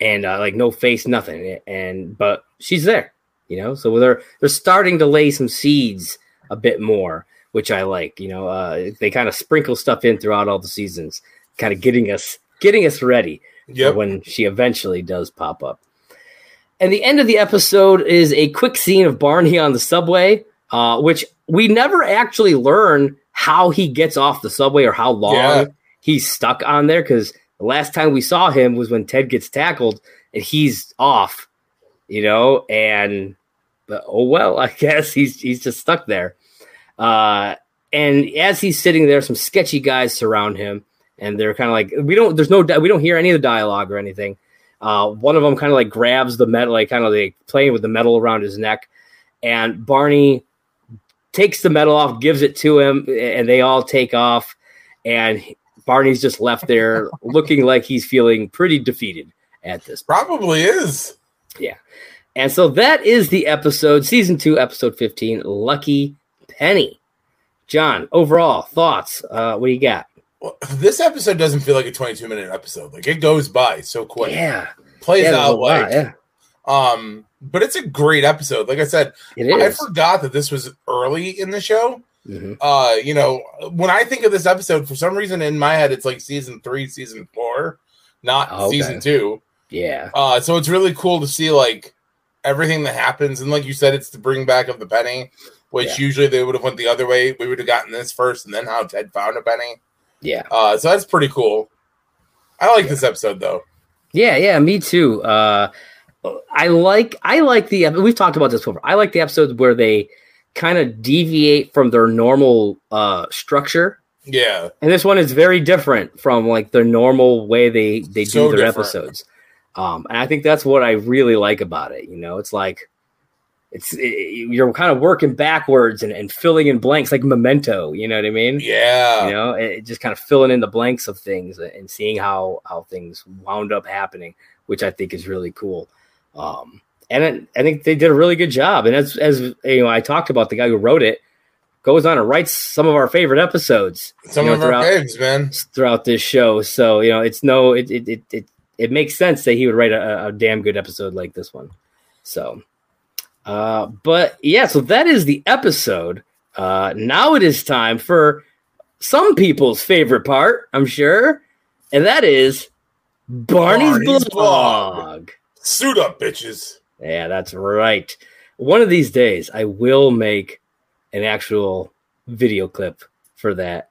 and uh, like no face, nothing. And but she's there, you know. So they're they're starting to lay some seeds a bit more, which I like. You know, uh, they kind of sprinkle stuff in throughout all the seasons, kind of getting us getting us ready for Yep. when she eventually does pop up. And the end of the episode is a quick scene of Barney on the subway, uh, which we never actually learn how he gets off the subway or how long Yeah. he's stuck on there. Because the last time we saw him was when Ted gets tackled and he's off, you know. And but oh well, I guess he's he's just stuck there. Uh, and as he's sitting there, some sketchy guys surround him, and they're kind of like, we don't, there's no, we don't hear any of the dialogue or anything. Uh, one of them kind of like grabs the medal, like kind of like playing with the medal around his neck, and Barney takes the medal off, gives it to him, and they all take off, and Barney's just left there looking like he's feeling pretty defeated at this Probably is. Yeah. And so that is the episode, season two, episode 15, Lucky Penny. John, overall thoughts. Uh, what do you got? Well, this episode doesn't feel like a 22 minute episode. Like it goes by so quick. Yeah. Plays yeah, out lot, like yeah. um but it's a great episode. Like I said, I forgot that this was early in the show. Mhm. Uh, you know, when I think of this episode, for some reason in my head, it's like season three, season four, not Okay. season two. Yeah. Uh, so it's really cool to see like everything that happens, and like you said, it's the bring back of the penny, which Yeah. usually they would have went the other way. We would have gotten this first, and then how Ted found a penny. Yeah. Uh, so that's pretty cool. I like this episode though. Yeah, yeah, me too. Uh, I like I like the we've talked about this before. I like the episodes where they kind of deviate from their normal uh, structure, Yeah, and this one is very different from like the normal way they they do their different. episodes. Um, and I think that's what I really like about it. You know, it's like it's it, you're kind of working backwards and, and filling in blanks like memento. You know what I mean? yeah, you know it, just kind of filling in the blanks of things and seeing how how things wound up happening which i think is really cool um and it, i think they did a really good job and as as you know i talked about the guy who wrote it goes on and writes some of our favorite episodes Some you know, of our throughout- faves, man. throughout this show so you know it's no it it it, it, it makes sense that he would write a, a damn good episode like this one so uh but yeah so that is the episode uh now it is time for some people's favorite part i'm sure and that is barney's, Barney's blog. blog. Suit up, bitches. yeah that's right one of these days i will make an actual video clip for that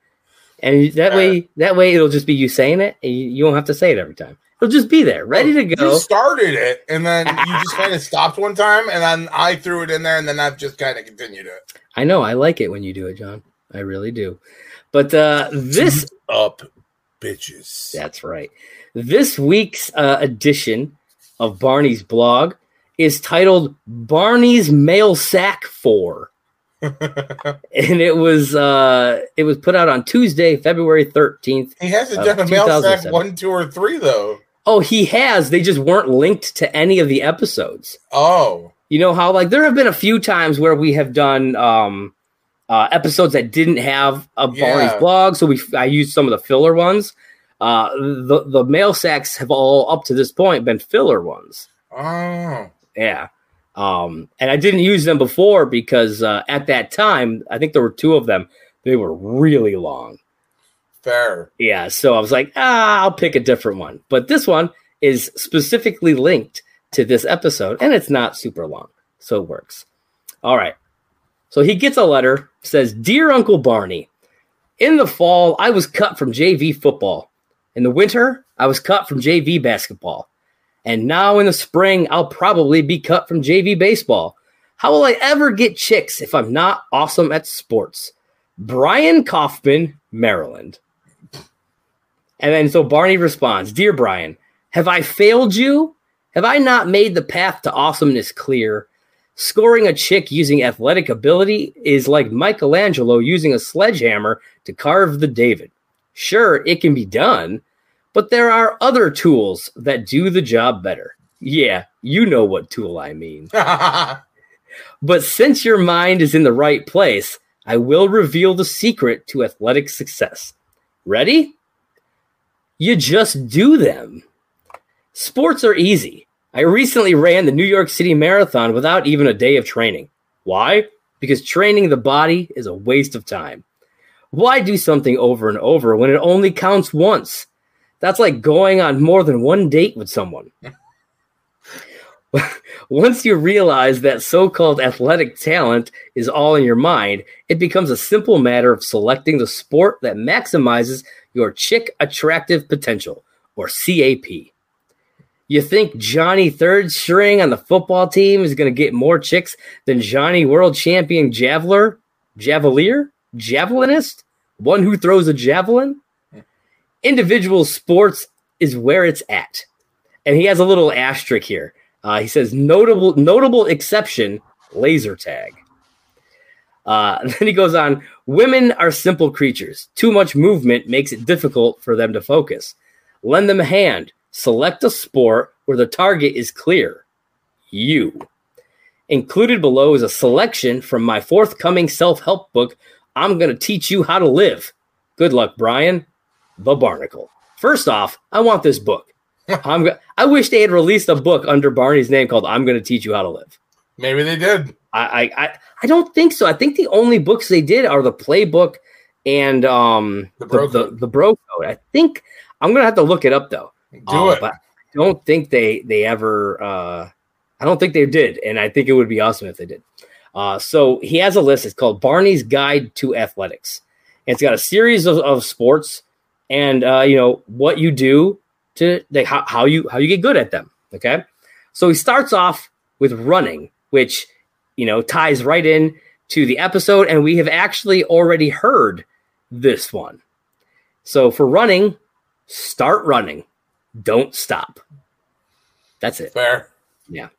and that way that way it'll just be you saying it and you, you won't have to say it every time it'll just be there ready to go You started it, and then you just kind of stopped one time, and then I threw it in there, and then I've just kind of continued it. i know i like it when you do it john i really do but uh this Up, bitches. That's right. This week's uh, edition of Barney's blog is titled Barney's Mail Sack 4. and it was uh it was put out on Tuesday, February 13th. He hasn't done a mail sack one, two, or three though. Oh, he has. They just weren't linked to any of the episodes. Oh, You know how like there have been a few times where we have done um uh episodes that didn't have a Barney's blog, so we I used some of the filler ones. Uh the the mail sacks have all up to this point been filler ones. oh, Yeah. Um, and I didn't use them before because uh, at that time, I think there were two of them. They were really long. Fair. Yeah. So I was like, ah, I'll pick a different one. But this one is specifically linked to this episode and it's not super long. So it works. All right. So he gets a letter, says, Dear Uncle Barney, in the fall, I was cut from JV football. In the winter, I was cut from JV basketball. And now in the spring, I'll probably be cut from JV baseball. How will I ever get chicks if I'm not awesome at sports? Brian Kaufman, Maryland. And then so Barney responds Dear Brian, have I failed you? Have I not made the path to awesomeness clear? Scoring a chick using athletic ability is like Michelangelo using a sledgehammer to carve the David. Sure, it can be done, but there are other tools that do the job better. Yeah, you know what tool I mean. But since your mind is in the right place, I will reveal the secret to athletic success. Ready? You just do them. Sports are easy. I recently ran the New York City Marathon without even a day of training. Why? Because training the body is a waste of time. Why do something over and over when it only counts once? That's like going on more than one date with someone. Once you realize that so called athletic talent is all in your mind, it becomes a simple matter of selecting the sport that maximizes your chick attractive potential, or CAP. You think Johnny Third String on the football team is going to get more chicks than Johnny World Champion Javeler? Javelier? Javelinist? One who throws a javelin? Individual sports is where it's at. And he has a little asterisk here. Uh, he says notable notable exception laser tag. Uh, then he goes on. Women are simple creatures. Too much movement makes it difficult for them to focus. Lend them a hand. Select a sport where the target is clear. You. Included below is a selection from my forthcoming self help book. I'm going to teach you how to live. Good luck, Brian. The Barnacle. First off, I want this book. I'm go- I wish they had released a book under Barney's name called "I'm Going to Teach You How to Live." Maybe they did. I, I I don't think so. I think the only books they did are the playbook and um The the Bro the, Code. the bro code. I think I'm gonna have to look it up though. Do Um, it. But I don't think they they ever. Uh, I don't think they did, and I think it would be awesome if they did. Uh, so he has a list. It's called Barney's Guide to Athletics. And it's got a series of, of sports, and uh, you know what you do to like how, how you how you get good at them. Okay, so he starts off with running, which you know ties right in to the episode, and we have actually already heard this one. So for running, start running, don't stop. That's it. Fair. Yeah.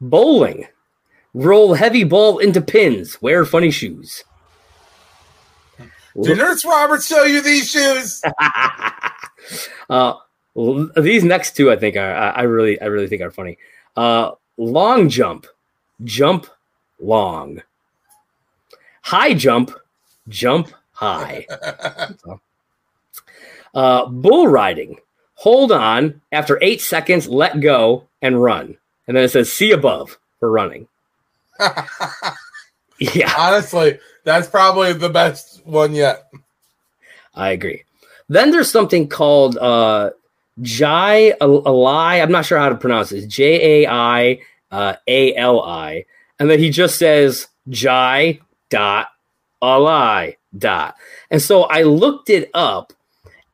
Bowling. Roll heavy ball into pins. Wear funny shoes. Did Nurse Robert show you these shoes? uh, these next two, I think, are I I really, I really think are funny. Uh, long jump, jump long. High jump, jump high. Uh, bull riding. Hold on. After eight seconds, let go and run. And then it says see above for running. Yeah. Honestly, that's probably the best one yet. I agree. Then there's something called uh, Jai Ali. I'm not sure how to pronounce this. J A I uh, A L I, and then he just says Jai dot Ali dot. And so I looked it up,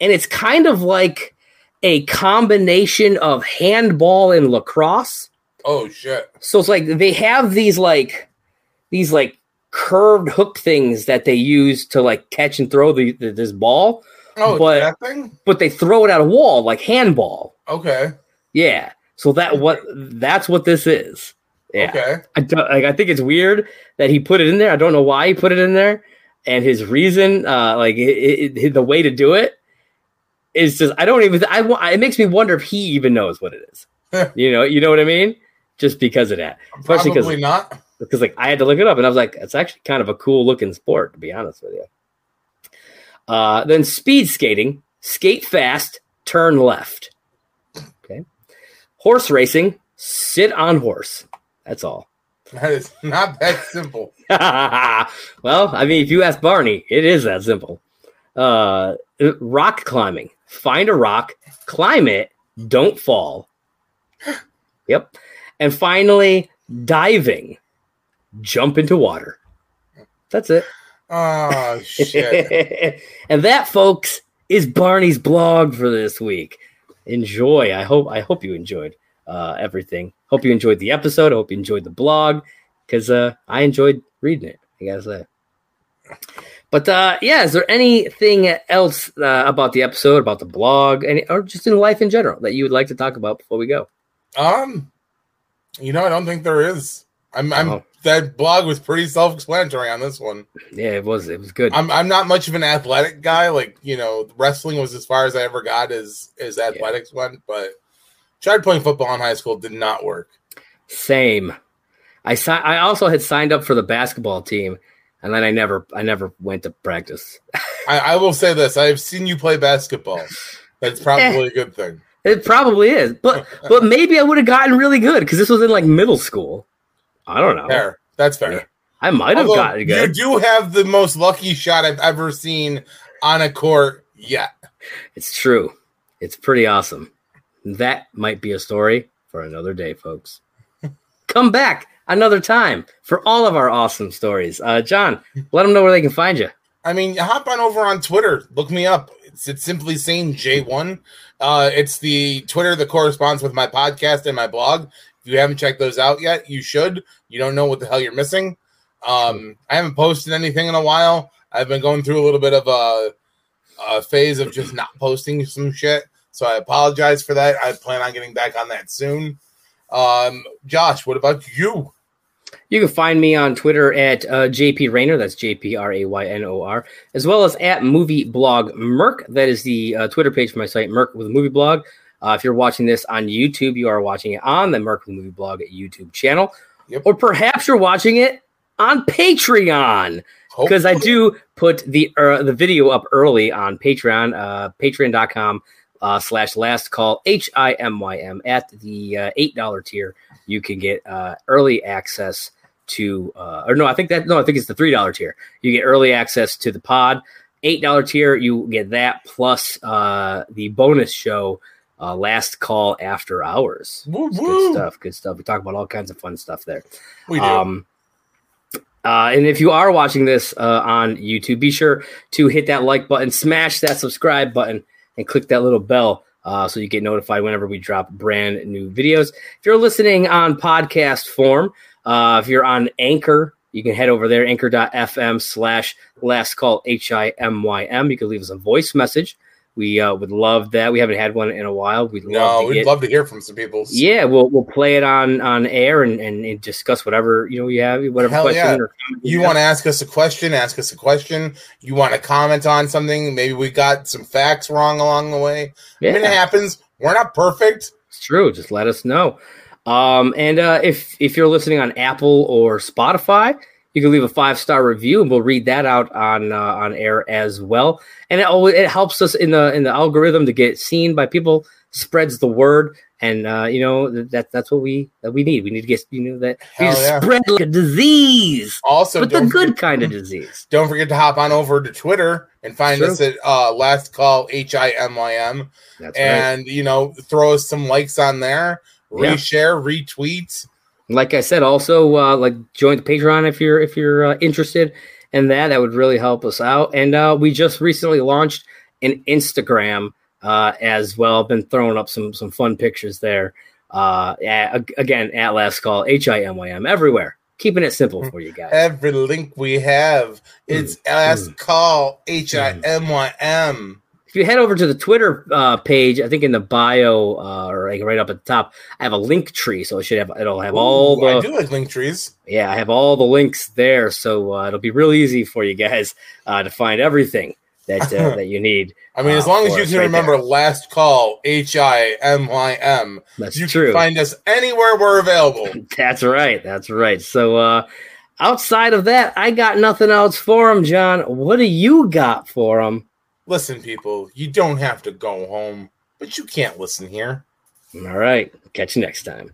and it's kind of like a combination of handball and lacrosse. Oh shit. So it's like they have these like these like curved hook things that they use to like catch and throw the, the this ball, Oh, But- that thing? but they throw it at a wall like handball. Okay. Yeah. So that what that's what this is. Yeah. Okay. I don't, like I think it's weird that he put it in there. I don't know why he put it in there, and his reason, uh, like it, it, the way to do it, is just I don't even. I it makes me wonder if he even knows what it is. you know, you know what I mean? Just because of that, especially because Probably not. because like I had to look it up, and I was like, it's actually kind of a cool looking sport, to be honest with you. Uh, then speed skating, skate fast, turn left. Okay, horse racing, sit on horse. That's all. That is not that simple. well, I mean, if you ask Barney, it is that simple. Uh, rock climbing. Find a rock, climb it, don't fall. Yep. And finally, diving. Jump into water. That's it. Oh shit. and that, folks, is Barney's blog for this week. Enjoy. I hope. I hope you enjoyed uh, everything. Hope you enjoyed the episode. I hope you enjoyed the blog because uh, I enjoyed reading it. I gotta say. But uh, yeah, is there anything else uh, about the episode, about the blog, any, or just in life in general that you would like to talk about before we go? Um, you know, I don't think there is. I'm, I'm Oh. that blog was pretty self-explanatory on this one. Yeah, it was. It was good. I'm, I'm not much of an athletic guy. Like, you know, wrestling was as far as I ever got as as athletics went. But tried playing football in high school, did not work. Same. I si- I also had signed up for the basketball team, and then I never I never went to practice. I, I will say this: I've seen you play basketball. That's probably a good thing. It probably is, but but maybe I would have gotten really good because this was in like middle school. I don't know. Fair. That's fair. Yeah. I might have Although, gotten you good. do have the most lucky shot I've ever seen on a court yet. It's true. It's pretty awesome. That might be a story for another day, folks. Come back another time for all of our awesome stories. Uh, John, let them know where they can find you. I mean, hop on over on Twitter. Look me up. It's, it's simply saying J1. Uh, it's the Twitter that corresponds with my podcast and my blog. If you haven't checked those out yet, you should. You don't know what the hell you're missing. Um, I haven't posted anything in a while. I've been going through a little bit of a, a phase of just not posting some shit. So I apologize for that. I plan on getting back on that soon. Um, Josh, what about you? You can find me on Twitter at uh, JP Raynor. That's J P R A Y N O R, as well as at Movie Blog Merc. That is the uh, Twitter page for my site, Merc with Movie Blog. Uh, if you're watching this on YouTube, you are watching it on the Merc with Movie Blog YouTube channel, Yep. or perhaps you're watching it on Patreon because I do put the uh, the video up early on Patreon, uh, patreon.com uh, slash last call H I M Y M at the uh, eight dollar tier. You can get uh, early access to, uh, or no, I think that no, I think it's the three dollar tier. You get early access to the pod. Eight dollar tier, you get that plus uh, the bonus show. Uh, last call after hours. Woo, woo. Good stuff. Good stuff. We talk about all kinds of fun stuff there. We do. Um, uh, and if you are watching this uh, on YouTube, be sure to hit that like button, smash that subscribe button, and click that little bell uh, so you get notified whenever we drop brand new videos. If you're listening on podcast form, uh, if you're on Anchor, you can head over there, anchor.fm slash last call H I M Y M. You can leave us a voice message. We uh, would love that. We haven't had one in a while. We'd love no, to we'd get love to hear from some people. yeah, we'll we'll play it on on air and, and, and discuss whatever you know you have, whatever Hell question yeah. or comment You have. want to ask us a question? Ask us a question. You want to comment on something? Maybe we got some facts wrong along the way. I mean, it happens. We're not perfect. it's true. Just let us know. Um, and uh, if if you're listening on Apple or Spotify, you can leave a five star review, and we'll read that out on uh, on air as well. And it always it helps us in the in the algorithm to get seen by people, spreads the word, and uh, you know that that's what we that we need. We need to get you know that we Hell yeah. spread like a disease, Also, but the good forget, kind of disease. don't forget to hop on over to Twitter and find True. us at uh, Last Call H I M Y M, That's right. and you know, throw us some likes on there, Yeah. reshare, retweet. Like I said, also uh, like join the Patreon if you're if you're uh, interested in that. That would really help us out. And uh, we just recently launched an Instagram uh, as well. Been throwing up some some fun pictures there. Uh, at, again, at last call, H I M Y M everywhere. Keeping it simple for you guys. Every link we have, it's Mm. Last Call H I M Y M. If you head over to the Twitter uh, page, I think in the bio uh, or like right up at the top, I have a link tree, so it should have it'll have all Ooh, I do like link trees. yeah, I have all the links there, so uh, it'll be real easy for you guys uh, to find everything that uh, that you need. I mean, as uh, long as you can right remember there. last call, H I M Y M. That's You true. can find us anywhere we're available. That's right. That's right. So uh outside of that, I got nothing else for him, John. What do you got for him? Listen, people, you don't have to go home, but you can't listen here. All right. Catch you next time.